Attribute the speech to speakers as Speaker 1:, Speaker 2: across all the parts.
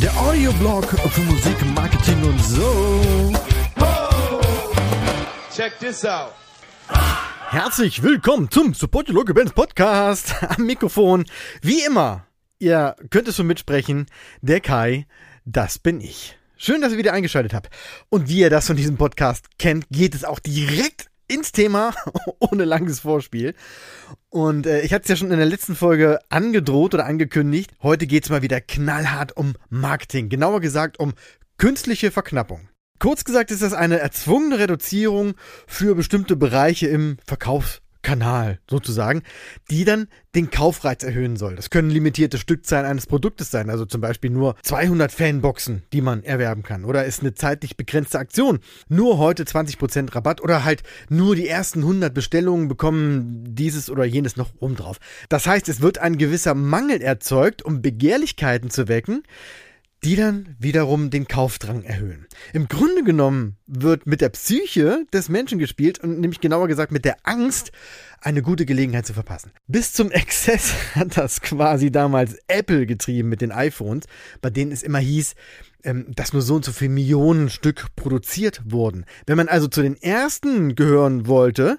Speaker 1: Der Audioblog für Musik, Marketing und so.
Speaker 2: Check this out.
Speaker 1: Herzlich willkommen zum Support Your Local Bands Podcast am Mikrofon. Wie immer, ihr könnt es schon mitsprechen, der Kai, das bin ich. Schön, dass ihr wieder eingeschaltet habt. Und wie ihr das von diesem Podcast kennt, geht es auch direkt ins Thema, ohne langes Vorspiel. Und äh, ich hatte es ja schon in der letzten Folge angedroht oder angekündigt. Heute geht es mal wieder knallhart um Marketing. Genauer gesagt um künstliche Verknappung. Kurz gesagt ist das eine erzwungene Reduzierung für bestimmte Bereiche im Verkaufskanal sozusagen, die dann den Kaufreiz erhöhen soll. Das können limitierte Stückzahlen eines Produktes sein, also zum Beispiel nur 200 Fanboxen, die man erwerben kann. Oder ist eine zeitlich begrenzte Aktion. Nur heute 20% Rabatt oder halt nur die ersten 100 Bestellungen bekommen dieses oder jenes noch oben drauf. Das heißt, es wird ein gewisser Mangel erzeugt, um Begehrlichkeiten zu wecken, die dann wiederum den Kaufdrang erhöhen. Im Grunde genommen wird mit der Psyche des Menschen gespielt und nämlich genauer gesagt mit der Angst, eine gute Gelegenheit zu verpassen. Bis zum Exzess hat das quasi damals Apple getrieben mit den iPhones, bei denen es immer hieß, ähm, dass nur so und so viele Millionen Stück produziert wurden. Wenn man also zu den ersten gehören wollte,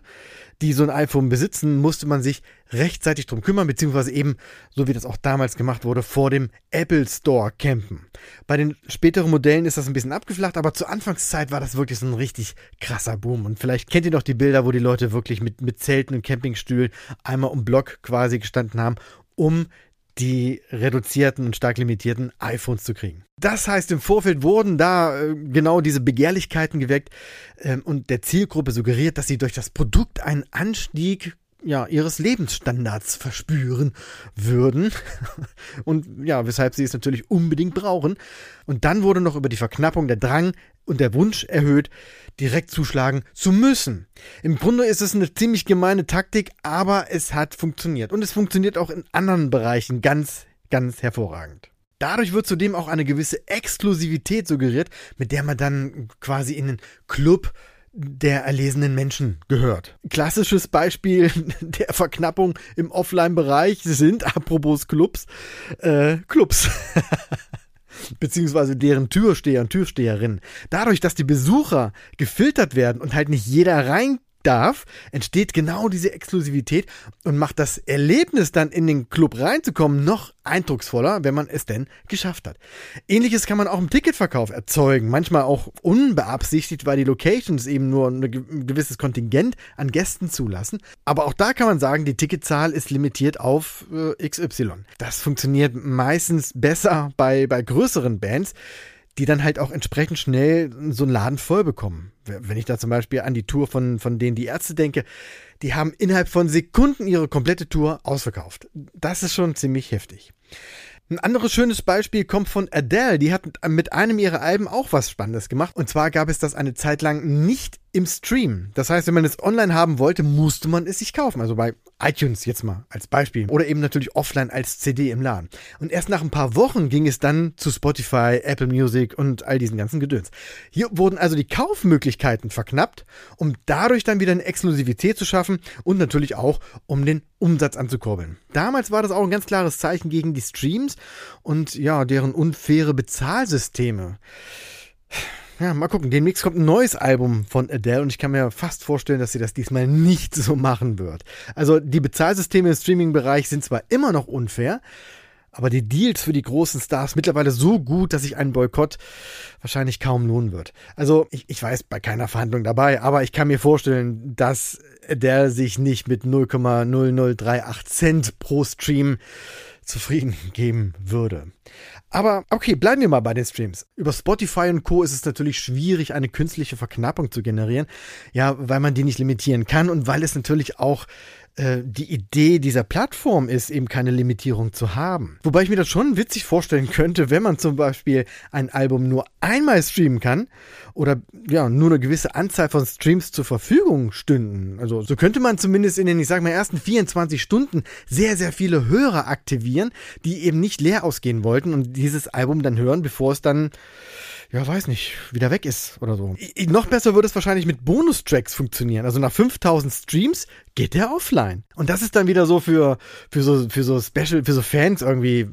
Speaker 1: die so ein iPhone besitzen, musste man sich rechtzeitig drum kümmern, beziehungsweise eben, so wie das auch damals gemacht wurde, vor dem Apple Store campen. Bei den späteren Modellen ist das ein bisschen abgeflacht, aber zur Anfangszeit war das wirklich so ein richtig krasser Boom. Und vielleicht kennt ihr noch die Bilder, wo die Leute wirklich mit, mit Zelten und Campingstühlen einmal um Block quasi gestanden haben, um die reduzierten und stark limitierten iPhones zu kriegen. Das heißt, im Vorfeld wurden da äh, genau diese Begehrlichkeiten geweckt ähm, und der Zielgruppe suggeriert, dass sie durch das Produkt einen Anstieg ja, ihres Lebensstandards verspüren würden. Und ja, weshalb sie es natürlich unbedingt brauchen. Und dann wurde noch über die Verknappung der Drang und der Wunsch erhöht, direkt zuschlagen zu müssen. Im Grunde ist es eine ziemlich gemeine Taktik, aber es hat funktioniert. Und es funktioniert auch in anderen Bereichen ganz, ganz hervorragend. Dadurch wird zudem auch eine gewisse Exklusivität suggeriert, mit der man dann quasi in den Club der erlesenen Menschen gehört. Klassisches Beispiel der Verknappung im Offline-Bereich sind, apropos Clubs, äh, Clubs. beziehungsweise deren Türsteher und Türsteherinnen. Dadurch, dass die Besucher gefiltert werden und halt nicht jeder rein darf, entsteht genau diese Exklusivität und macht das Erlebnis dann in den Club reinzukommen noch eindrucksvoller, wenn man es denn geschafft hat. Ähnliches kann man auch im Ticketverkauf erzeugen, manchmal auch unbeabsichtigt, weil die Locations eben nur ein gewisses Kontingent an Gästen zulassen. Aber auch da kann man sagen, die Ticketzahl ist limitiert auf äh, XY. Das funktioniert meistens besser bei, bei größeren Bands die dann halt auch entsprechend schnell so einen Laden voll bekommen. Wenn ich da zum Beispiel an die Tour von, von denen die Ärzte denke, die haben innerhalb von Sekunden ihre komplette Tour ausverkauft. Das ist schon ziemlich heftig. Ein anderes schönes Beispiel kommt von Adele. Die hat mit einem ihrer Alben auch was Spannendes gemacht. Und zwar gab es das eine Zeit lang nicht im Stream. Das heißt, wenn man es online haben wollte, musste man es sich kaufen. Also bei iTunes jetzt mal als Beispiel. Oder eben natürlich offline als CD im Laden. Und erst nach ein paar Wochen ging es dann zu Spotify, Apple Music und all diesen ganzen Gedöns. Hier wurden also die Kaufmöglichkeiten verknappt, um dadurch dann wieder eine Exklusivität zu schaffen und natürlich auch, um den Umsatz anzukurbeln. Damals war das auch ein ganz klares Zeichen gegen die Streams und ja, deren unfaire Bezahlsysteme. Ja, mal gucken. Demnächst kommt ein neues Album von Adele und ich kann mir fast vorstellen, dass sie das diesmal nicht so machen wird. Also die Bezahlsysteme im Streaming-Bereich sind zwar immer noch unfair, aber die Deals für die großen Stars mittlerweile so gut, dass sich ein Boykott wahrscheinlich kaum lohnen wird. Also ich, ich weiß bei keiner Verhandlung dabei, aber ich kann mir vorstellen, dass der sich nicht mit 0,0038 Cent pro Stream zufrieden geben würde. Aber okay, bleiben wir mal bei den Streams. Über Spotify und Co. ist es natürlich schwierig, eine künstliche Verknappung zu generieren. Ja, weil man die nicht limitieren kann und weil es natürlich auch äh, die Idee dieser Plattform ist, eben keine Limitierung zu haben. Wobei ich mir das schon witzig vorstellen könnte, wenn man zum Beispiel ein Album nur einmal streamen kann oder ja, nur eine gewisse Anzahl von Streams zur Verfügung stünden. Also so könnte man zumindest in den, ich sag mal, ersten 24 Stunden sehr, sehr viele Hörer aktivieren, die eben nicht leer ausgehen wollten und dieses Album dann hören, bevor es dann ja, weiß nicht, wieder weg ist oder so. I noch besser würde es wahrscheinlich mit Bonustracks funktionieren. Also nach 5000 Streams geht der offline. Und das ist dann wieder so für, für so, für so Special, für so Fans irgendwie,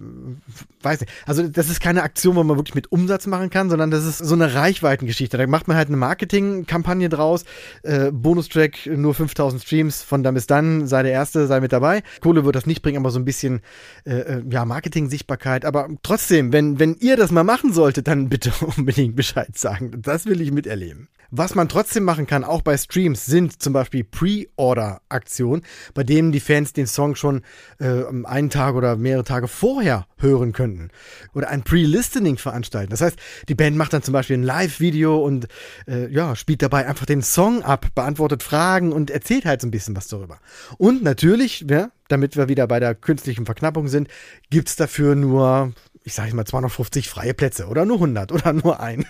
Speaker 1: weiß nicht. Also das ist keine Aktion, wo man wirklich mit Umsatz machen kann, sondern das ist so eine Reichweitengeschichte. Da macht man halt eine Marketingkampagne draus. Äh, Bonustrack, nur 5000 Streams, von dann bis dann, sei der Erste, sei mit dabei. Kohle wird das nicht bringen, aber so ein bisschen, äh, äh ja, Marketing-Sichtbarkeit. Aber trotzdem, wenn, wenn ihr das mal machen solltet, dann bitte unbedingt Bescheid sagen. Das will ich miterleben. Was man trotzdem machen kann, auch bei Streams, sind zum Beispiel Pre-Order-Aktionen, bei denen die Fans den Song schon äh, einen Tag oder mehrere Tage vorher hören könnten. Oder ein Pre-Listening veranstalten. Das heißt, die Band macht dann zum Beispiel ein Live-Video und äh, ja, spielt dabei einfach den Song ab, beantwortet Fragen und erzählt halt so ein bisschen was darüber. Und natürlich, ja, damit wir wieder bei der künstlichen Verknappung sind, gibt's dafür nur ich sage mal 250 freie Plätze oder nur 100 oder nur ein.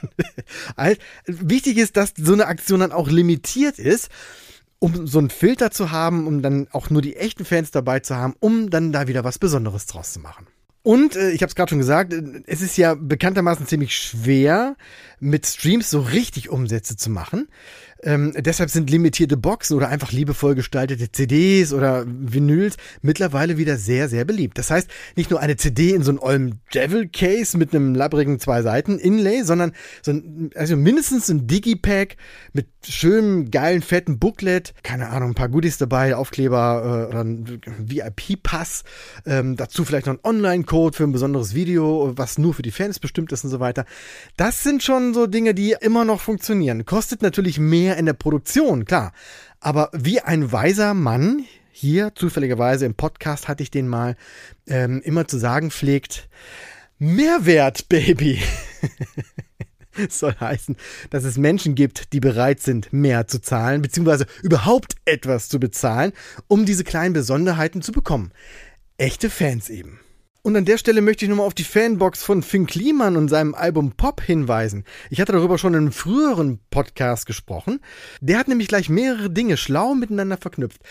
Speaker 1: Wichtig ist, dass so eine Aktion dann auch limitiert ist, um so einen Filter zu haben, um dann auch nur die echten Fans dabei zu haben, um dann da wieder was Besonderes draus zu machen. Und äh, ich habe es gerade schon gesagt, es ist ja bekanntermaßen ziemlich schwer, mit Streams so richtig Umsätze zu machen. Ähm, deshalb sind limitierte Boxen oder einfach liebevoll gestaltete CDs oder Vinyls mittlerweile wieder sehr, sehr beliebt. Das heißt, nicht nur eine CD in so einem ollen Devil Case mit einem labbrigen zwei Seiten Inlay, sondern so ein, also mindestens ein Digipack mit schönem, geilen, fetten Booklet, keine Ahnung, ein paar Goodies dabei, Aufkleber äh, oder ein VIP-Pass, ähm, dazu vielleicht noch ein Online-Code für ein besonderes Video, was nur für die Fans bestimmt ist und so weiter. Das sind schon so Dinge, die immer noch funktionieren. Kostet natürlich mehr in der Produktion, klar. Aber wie ein weiser Mann hier zufälligerweise im Podcast hatte ich den mal ähm, immer zu sagen pflegt, Mehrwert, Baby. soll heißen, dass es Menschen gibt, die bereit sind, mehr zu zahlen, beziehungsweise überhaupt etwas zu bezahlen, um diese kleinen Besonderheiten zu bekommen. Echte Fans eben. Und an der Stelle möchte ich nochmal auf die Fanbox von Finn Kliman und seinem Album Pop hinweisen. Ich hatte darüber schon in einem früheren Podcast gesprochen. Der hat nämlich gleich mehrere Dinge schlau miteinander verknüpft.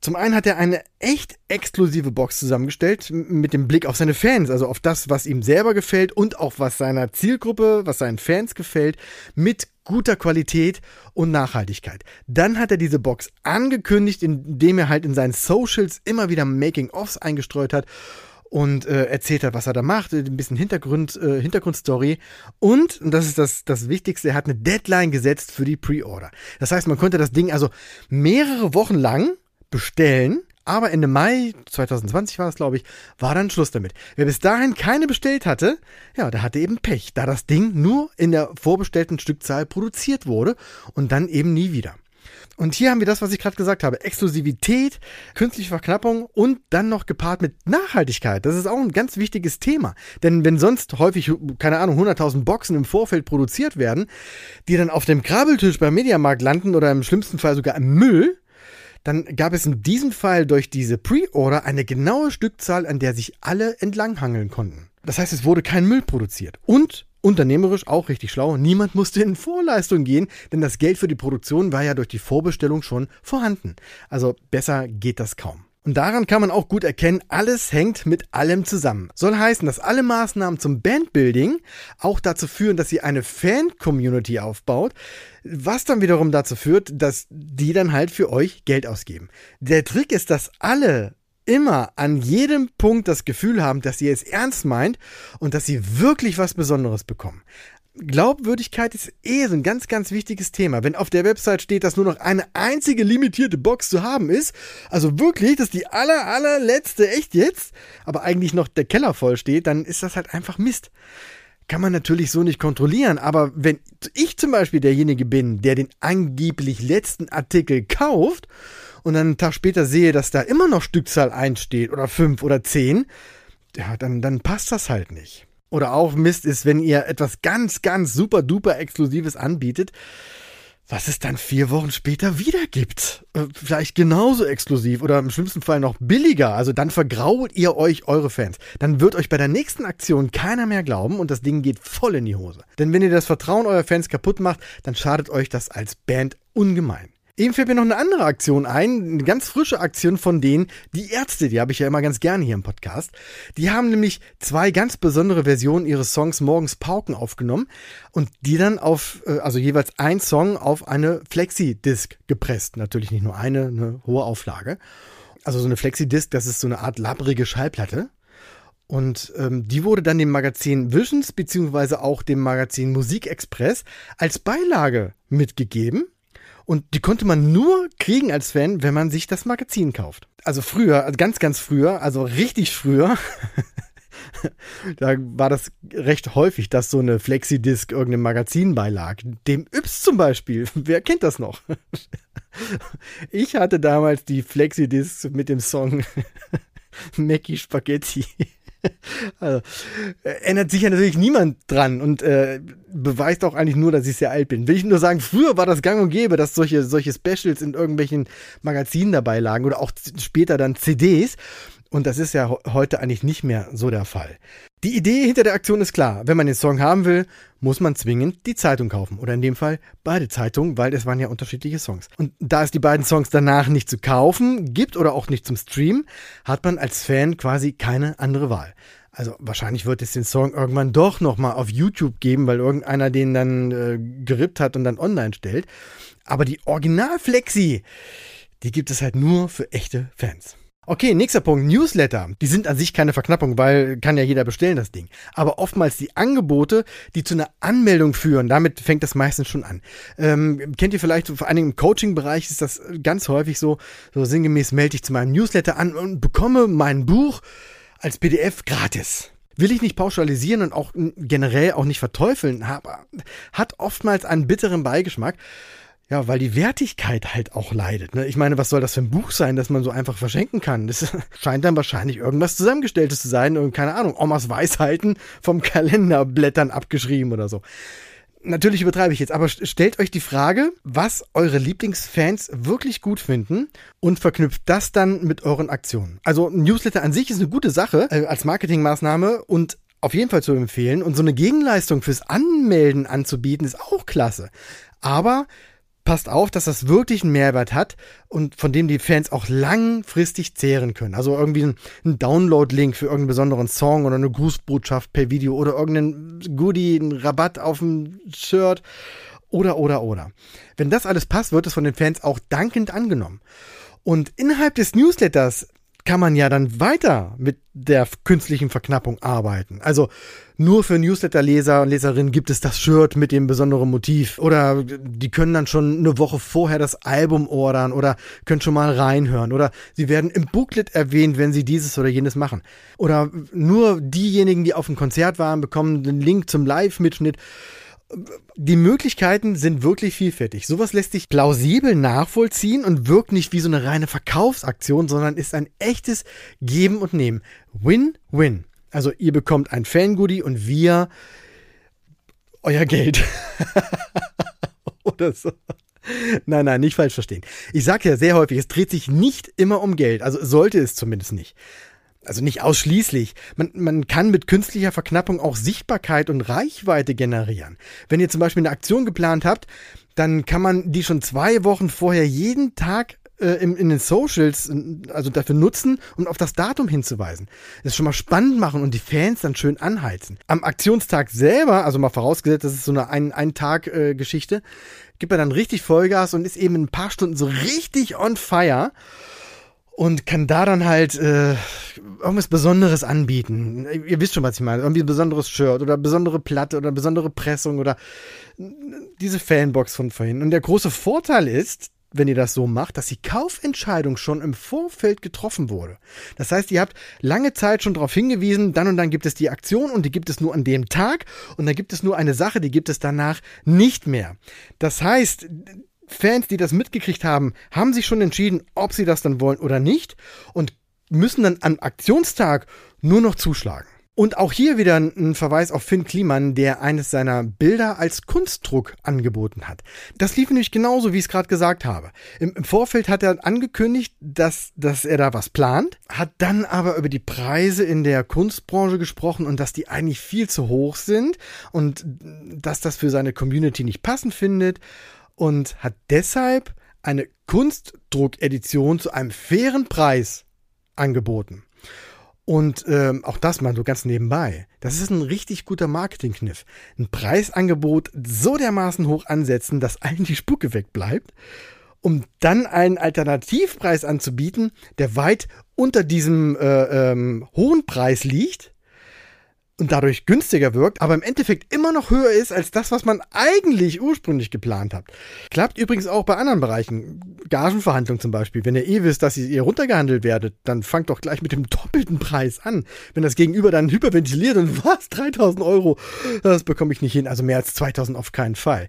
Speaker 1: Zum einen hat er eine echt exklusive Box zusammengestellt mit dem Blick auf seine Fans, also auf das, was ihm selber gefällt und auch was seiner Zielgruppe, was seinen Fans gefällt, mit guter Qualität und Nachhaltigkeit. Dann hat er diese Box angekündigt, indem er halt in seinen Socials immer wieder Making-ofs eingestreut hat und äh, erzählt hat, was er da macht, ein bisschen Hintergrund, äh, Hintergrundstory. Und, und das ist das, das Wichtigste, er hat eine Deadline gesetzt für die Pre-Order. Das heißt, man konnte das Ding also mehrere Wochen lang bestellen, aber Ende Mai 2020 war es, glaube ich, war dann Schluss damit. Wer bis dahin keine bestellt hatte, ja, der hatte eben Pech, da das Ding nur in der vorbestellten Stückzahl produziert wurde und dann eben nie wieder. Und hier haben wir das, was ich gerade gesagt habe. Exklusivität, künstliche Verknappung und dann noch gepaart mit Nachhaltigkeit. Das ist auch ein ganz wichtiges Thema. Denn wenn sonst häufig, keine Ahnung, 100.000 Boxen im Vorfeld produziert werden, die dann auf dem Krabbeltisch beim Mediamarkt landen oder im schlimmsten Fall sogar im Müll, dann gab es in diesem Fall durch diese Pre-Order eine genaue Stückzahl, an der sich alle entlanghangeln konnten. Das heißt, es wurde kein Müll produziert. Und Unternehmerisch auch richtig schlau. Niemand musste in Vorleistung gehen, denn das Geld für die Produktion war ja durch die Vorbestellung schon vorhanden. Also besser geht das kaum. Und daran kann man auch gut erkennen, alles hängt mit allem zusammen. Soll heißen, dass alle Maßnahmen zum Bandbuilding auch dazu führen, dass ihr eine Fan-Community aufbaut, was dann wiederum dazu führt, dass die dann halt für euch Geld ausgeben. Der Trick ist, dass alle immer an jedem Punkt das Gefühl haben, dass ihr es ernst meint und dass sie wirklich was Besonderes bekommen. Glaubwürdigkeit ist eh so ein ganz, ganz wichtiges Thema. Wenn auf der Website steht, dass nur noch eine einzige limitierte Box zu haben ist, also wirklich, dass die aller, allerletzte echt jetzt, aber eigentlich noch der Keller voll steht, dann ist das halt einfach Mist. Kann man natürlich so nicht kontrollieren, aber wenn ich zum Beispiel derjenige bin, der den angeblich letzten Artikel kauft und dann einen Tag später sehe, dass da immer noch Stückzahl 1 steht oder 5 oder 10, ja, dann, dann passt das halt nicht. Oder auch Mist ist, wenn ihr etwas ganz, ganz super duper Exklusives anbietet, was es dann vier Wochen später wieder gibt. Äh, vielleicht genauso exklusiv oder im schlimmsten Fall noch billiger. Also dann vergrault ihr euch eure Fans. Dann wird euch bei der nächsten Aktion keiner mehr glauben und das Ding geht voll in die Hose. Denn wenn ihr das Vertrauen eurer Fans kaputt macht, dann schadet euch das als Band ungemein. Eben fällt mir noch eine andere Aktion ein, eine ganz frische Aktion von denen, die Ärzte, die habe ich ja immer ganz gerne hier im Podcast. Die haben nämlich zwei ganz besondere Versionen ihres Songs Morgens Pauken aufgenommen und die dann auf, äh, also jeweils ein Song auf eine Flexi-Disc gepresst. Natürlich nicht nur eine, eine hohe Auflage. Also so eine Flexi-Disc, das ist so eine Art labbrige Schallplatte. Und ähm, die wurde dann dem Magazin Visions beziehungsweise auch dem Magazin Musikexpress als Beilage mitgegeben. Und die konnte man nur kriegen als Fan, wenn man sich das Magazin kauft. Also früher, ganz, ganz früher, also richtig früher, da war das recht häufig, dass so eine Flexidisc irgendeinem Magazin beilag. Dem Yps zum Beispiel. Wer kennt das noch? Ich hatte damals die Flexidisc mit dem Song Mackie Spaghetti. Also, äh, ändert sich ja natürlich niemand dran und äh, beweist auch eigentlich nur, dass ich sehr alt bin. Will ich nur sagen, früher war das gang und gäbe, dass solche, solche Specials in irgendwelchen Magazinen dabei lagen oder auch später dann CDs. Und das ist ja heute eigentlich nicht mehr so der Fall. Die Idee hinter der Aktion ist klar. Wenn man den Song haben will, muss man zwingend die Zeitung kaufen. Oder in dem Fall beide Zeitungen, weil es waren ja unterschiedliche Songs. Und da es die beiden Songs danach nicht zu kaufen gibt oder auch nicht zum Streamen, hat man als Fan quasi keine andere Wahl. Also wahrscheinlich wird es den Song irgendwann doch nochmal auf YouTube geben, weil irgendeiner den dann äh, gerippt hat und dann online stellt. Aber die Original-Flexi, die gibt es halt nur für echte Fans. Okay, nächster Punkt, Newsletter. Die sind an sich keine Verknappung, weil kann ja jeder bestellen, das Ding. Aber oftmals die Angebote, die zu einer Anmeldung führen, damit fängt das meistens schon an. Ähm, kennt ihr vielleicht, vor allen Dingen im Coaching-Bereich ist das ganz häufig so, so sinngemäß melde ich zu meinem Newsletter an und bekomme mein Buch als PDF gratis. Will ich nicht pauschalisieren und auch generell auch nicht verteufeln, aber hat oftmals einen bitteren Beigeschmack. Ja, weil die Wertigkeit halt auch leidet. Ne? Ich meine, was soll das für ein Buch sein, das man so einfach verschenken kann? Das scheint dann wahrscheinlich irgendwas Zusammengestelltes zu sein und keine Ahnung, Omas Weisheiten vom Kalenderblättern abgeschrieben oder so. Natürlich übertreibe ich jetzt, aber stellt euch die Frage, was eure Lieblingsfans wirklich gut finden und verknüpft das dann mit euren Aktionen. Also ein Newsletter an sich ist eine gute Sache äh, als Marketingmaßnahme und auf jeden Fall zu empfehlen. Und so eine Gegenleistung fürs Anmelden anzubieten ist auch klasse. Aber passt auf, dass das wirklich einen Mehrwert hat und von dem die Fans auch langfristig zehren können. Also irgendwie ein, Download-Link für irgendeinen besonderen Song oder eine Grußbotschaft per Video oder irgendeinen Goodie, einen Rabatt auf ein Shirt oder, oder, oder. Wenn das alles passt, wird es von den Fans auch dankend angenommen. Und innerhalb des Newsletters kann man ja dann weiter mit der künstlichen Verknappung arbeiten. Also nur für Newsletter-Leser und Leserinnen gibt es das Shirt mit dem besonderen Motiv. Oder die können dann schon eine Woche vorher das Album ordern oder können schon mal reinhören. Oder sie werden im Booklet erwähnt, wenn sie dieses oder jenes machen. Oder nur diejenigen, die auf dem Konzert waren, bekommen den Link zum Live-Mitschnitt die Möglichkeiten sind wirklich vielfältig. Sowas lässt sich plausibel nachvollziehen und wirkt nicht wie so eine reine Verkaufsaktion, sondern ist ein echtes Geben und Nehmen. Win-win. Also ihr bekommt ein Fangoodie und wir euer Geld. Oder so. Nein, nein, nicht falsch verstehen. Ich sage ja sehr häufig, es dreht sich nicht immer um Geld. Also sollte es zumindest nicht also nicht ausschließlich. Man, man kann mit künstlicher Verknappung auch Sichtbarkeit und Reichweite generieren. Wenn ihr zum Beispiel eine Aktion geplant habt, dann kann man die schon zwei Wochen vorher jeden Tag äh, in, in den Socials, also dafür nutzen, um auf das Datum hinzuweisen. Das schon mal spannend machen und die Fans dann schön anheizen. Am Aktionstag selber, also mal vorausgesetzt, das ist so eine Ein-Tag-Geschichte, äh, gibt er dann richtig Vollgas und ist eben in ein paar Stunden so richtig on fire und kann da dann halt äh, irgendwas Besonderes anbieten. Ihr wisst schon, was ich meine. Irgendwie ein besonderes Shirt oder besondere Platte oder besondere Pressung oder diese Fanbox von vorhin. Und der große Vorteil ist, wenn ihr das so macht, dass die Kaufentscheidung schon im Vorfeld getroffen wurde. Das heißt, ihr habt lange Zeit schon darauf hingewiesen, dann und dann gibt es die Aktion und die gibt es nur an dem Tag und dann gibt es nur eine Sache, die gibt es danach nicht mehr. Das heißt, Fans, die das mitgekriegt haben, haben sich schon entschieden, ob sie das dann wollen oder nicht und müssen dann am Aktionstag nur noch zuschlagen. Und auch hier wieder ein Verweis auf Finn Kliman, der eines seiner Bilder als Kunstdruck angeboten hat. Das lief nämlich genauso, wie ich es gerade gesagt habe. Im, Vorfeld hat er angekündigt, dass, dass er da was plant, hat dann aber über die Preise in der Kunstbranche gesprochen und dass die eigentlich viel zu hoch sind und dass das für seine Community nicht passend findet und hat deshalb eine Kunstdruckedition zu einem fairen Preis angeboten. Und ähm, auch das mal so ganz nebenbei. Das ist ein richtig guter Marketingkniff. Ein Preisangebot so dermaßen hoch ansetzen, dass allen die Spucke wegbleibt, um dann einen Alternativpreis anzubieten, der weit unter diesem äh, ähm, hohen Preis liegt und dadurch günstiger wirkt, aber im Endeffekt immer noch höher ist als das, was man eigentlich ursprünglich geplant hat. Klappt übrigens auch bei anderen Bereichen. Gagenverhandlungen zum Beispiel. Wenn ihr eh wisst, dass ihr runtergehandelt werdet, dann fangt doch gleich mit dem doppelten Preis an. Wenn das Gegenüber dann hyperventiliert und was, 3000 Euro, das bekomme ich nicht hin. Also mehr als 2000 auf keinen Fall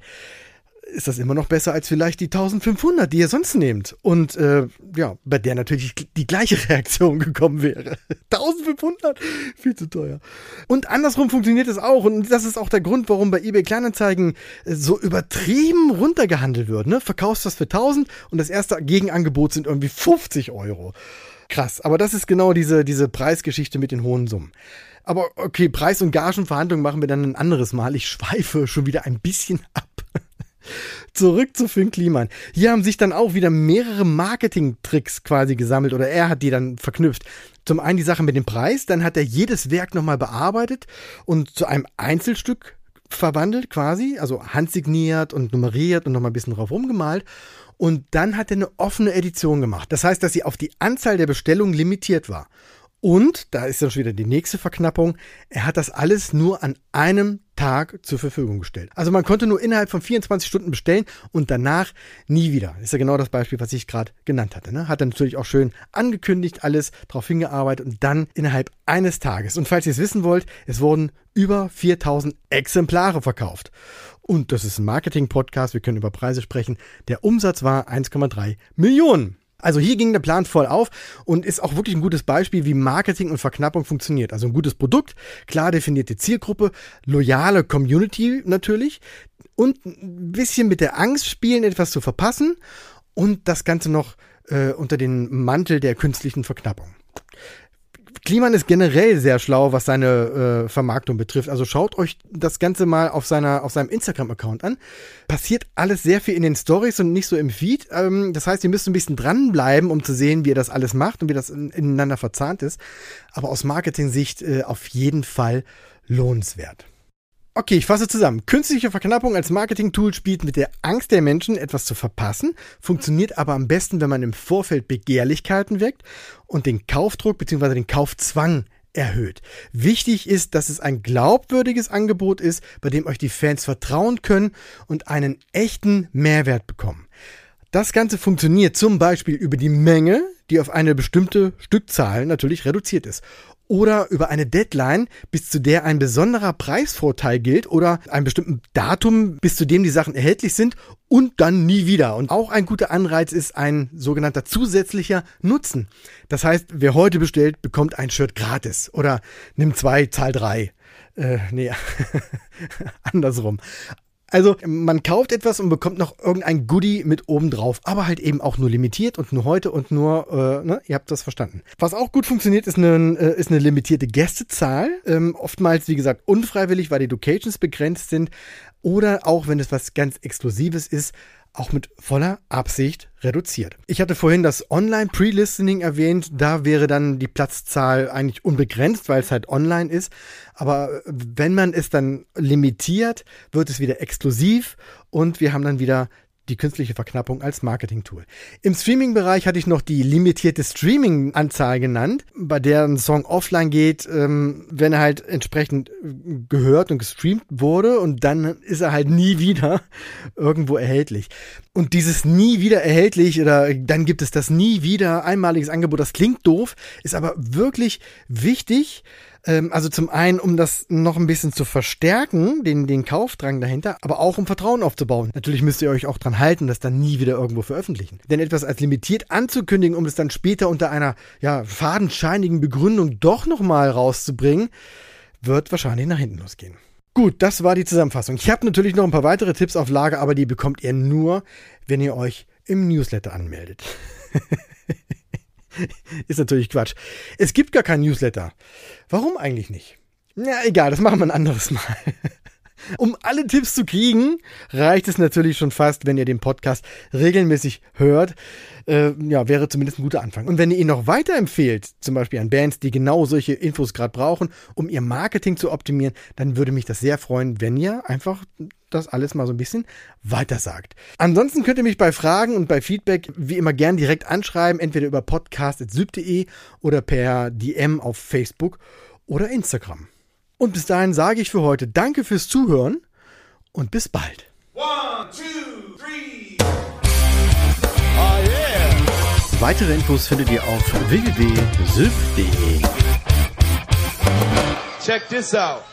Speaker 1: ist das immer noch besser als vielleicht die 1500, die ihr sonst nehmt. Und äh, ja, bei der natürlich die gleiche Reaktion gekommen wäre. 1500? Viel zu teuer. Und andersrum funktioniert es auch. Und das ist auch der Grund, warum bei eBay Kleinanzeigen äh, so übertrieben runtergehandelt wird. Ne? Verkaufst das für 1000 und das erste Gegenangebot sind irgendwie 50 Euro. Krass. Aber das ist genau diese, diese Preisgeschichte mit den hohen Summen. Aber okay, Preis- und Gagenverhandlungen machen wir dann ein anderes Mal. Ich schweife schon wieder ein bisschen ab. Zurück zu Finn Kliman. Hier haben sich dann auch wieder mehrere Marketing-Tricks quasi gesammelt oder er hat die dann verknüpft. Zum einen die Sache mit dem Preis, dann hat er jedes Werk nochmal bearbeitet und zu einem Einzelstück verwandelt quasi, also handsigniert und nummeriert und nochmal ein bisschen drauf rumgemalt. Und dann hat er eine offene Edition gemacht. Das heißt, dass sie auf die Anzahl der Bestellungen limitiert war. Und, da ist dann schon wieder die nächste Verknappung, er hat das alles nur an einem Tag zur Verfügung gestellt. Also man konnte nur innerhalb von 24 Stunden bestellen und danach nie wieder. Ist ja genau das Beispiel, was ich gerade genannt hatte. Ne? Hat er natürlich auch schön angekündigt, alles darauf hingearbeitet und dann innerhalb eines Tages. Und falls ihr es wissen wollt, es wurden über 4000 Exemplare verkauft. Und das ist ein Marketing-Podcast, wir können über Preise sprechen. Der Umsatz war 1,3 Millionen. Also hier ging der Plan voll auf und ist auch wirklich ein gutes Beispiel, wie Marketing und Verknappung funktioniert. Also ein gutes Produkt, klar definierte Zielgruppe, loyale Community natürlich und ein bisschen mit der Angst spielen, etwas zu verpassen und das Ganze noch äh, unter den Mantel der künstlichen Verknappung. Kliman ist generell sehr schlau, was seine äh, Vermarktung betrifft. Also schaut euch das Ganze mal auf seiner auf seinem Instagram-Account an. Passiert alles sehr viel in den Stories und nicht so im Feed. Ähm, das heißt, ihr müsst ein bisschen dranbleiben, um zu sehen, wie er das alles macht und wie das in, ineinander verzahnt ist. Aber aus Marketing-Sicht äh, auf jeden Fall lohnenswert. Okay, ich fasse zusammen. Künstliche Verknappung als Marketing-Tool spielt mit der Angst der Menschen, etwas zu verpassen, funktioniert aber am besten, wenn man im Vorfeld Begehrlichkeiten weckt und den Kaufdruck bzw. den Kaufzwang erhöht. Wichtig ist, dass es ein glaubwürdiges Angebot ist, bei dem euch die Fans vertrauen können und einen echten Mehrwert bekommen. Das Ganze funktioniert zum Beispiel über die Menge, die auf eine bestimmte Stückzahl natürlich reduziert ist oder über eine Deadline, bis zu der ein besonderer Preisvorteil gilt oder ein bestimmten Datum, bis zu dem die Sachen erhältlich sind und dann nie wieder. Und auch ein guter Anreiz ist ein sogenannter zusätzlicher Nutzen. Das heißt, wer heute bestellt, bekommt ein Shirt gratis oder nimm zwei, zahl drei. Äh, nee, andersrum. Also man kauft etwas und bekommt noch irgendein Goodie mit oben drauf, aber halt eben auch nur limitiert und nur heute und nur, äh, ne, ihr habt das verstanden. Was auch gut funktioniert, ist eine, äh, ist eine limitierte Gästezahl. Ähm, oftmals, wie gesagt, unfreiwillig, weil die Locations begrenzt sind. Oder auch, wenn es was ganz Exklusives ist, auch mit voller Absicht reduziert. Ich hatte vorhin das Online-Pre-Listening erwähnt. Da wäre dann die Platzzahl eigentlich unbegrenzt, weil es halt online ist. Aber wenn man es dann limitiert, wird es wieder exklusiv und wir haben dann wieder die künstliche Verknappung als Marketing-Tool. Im Streaming-Bereich hatte ich noch die limitierte Streaming-Anzahl genannt, bei der ein Song offline geht, ähm, wenn er halt entsprechend gehört und gestreamt wurde und dann ist er halt nie wieder irgendwo erhältlich. Und dieses nie wieder erhältlich oder dann gibt es das nie wieder einmaliges Angebot, das klingt doof, ist aber wirklich wichtig, ähm, also zum einen, um das noch ein bisschen zu verstärken, den, den Kaufdrang dahinter, aber auch um Vertrauen aufzubauen. Natürlich müsst ihr euch auch dran halten, das dann nie wieder irgendwo veröffentlichen. Denn etwas als limitiert anzukündigen, um es dann später unter einer ja, fadenscheinigen Begründung doch nochmal rauszubringen, wird wahrscheinlich nach hinten losgehen. Gut, das war die Zusammenfassung. Ich habe natürlich noch ein paar weitere Tipps auf Lager, aber die bekommt ihr nur, wenn ihr euch im Newsletter anmeldet. Ist natürlich Quatsch. Es gibt gar kein Newsletter. Warum eigentlich nicht? Ja, egal, das machen wir ein anderes Mal. Um alle Tipps zu kriegen, reicht es natürlich schon fast, wenn ihr den Podcast regelmäßig hört. Äh, ja, wäre zumindest ein guter Anfang. Und wenn ihr ihn noch weiterempfehlt, zum Beispiel an Bands, die genau solche Infos gerade brauchen, um ihr Marketing zu optimieren, dann würde mich das sehr freuen, wenn ihr einfach das alles mal so ein bisschen weiter sagt. Ansonsten könnt ihr mich bei Fragen und bei Feedback wie immer gern direkt anschreiben, entweder über podcast.syb.de oder per DM auf Facebook oder Instagram. Und bis dahin sage ich für heute Danke fürs Zuhören und bis bald. One, two, Weitere Infos findet ihr auf www.syb.de. Check this out.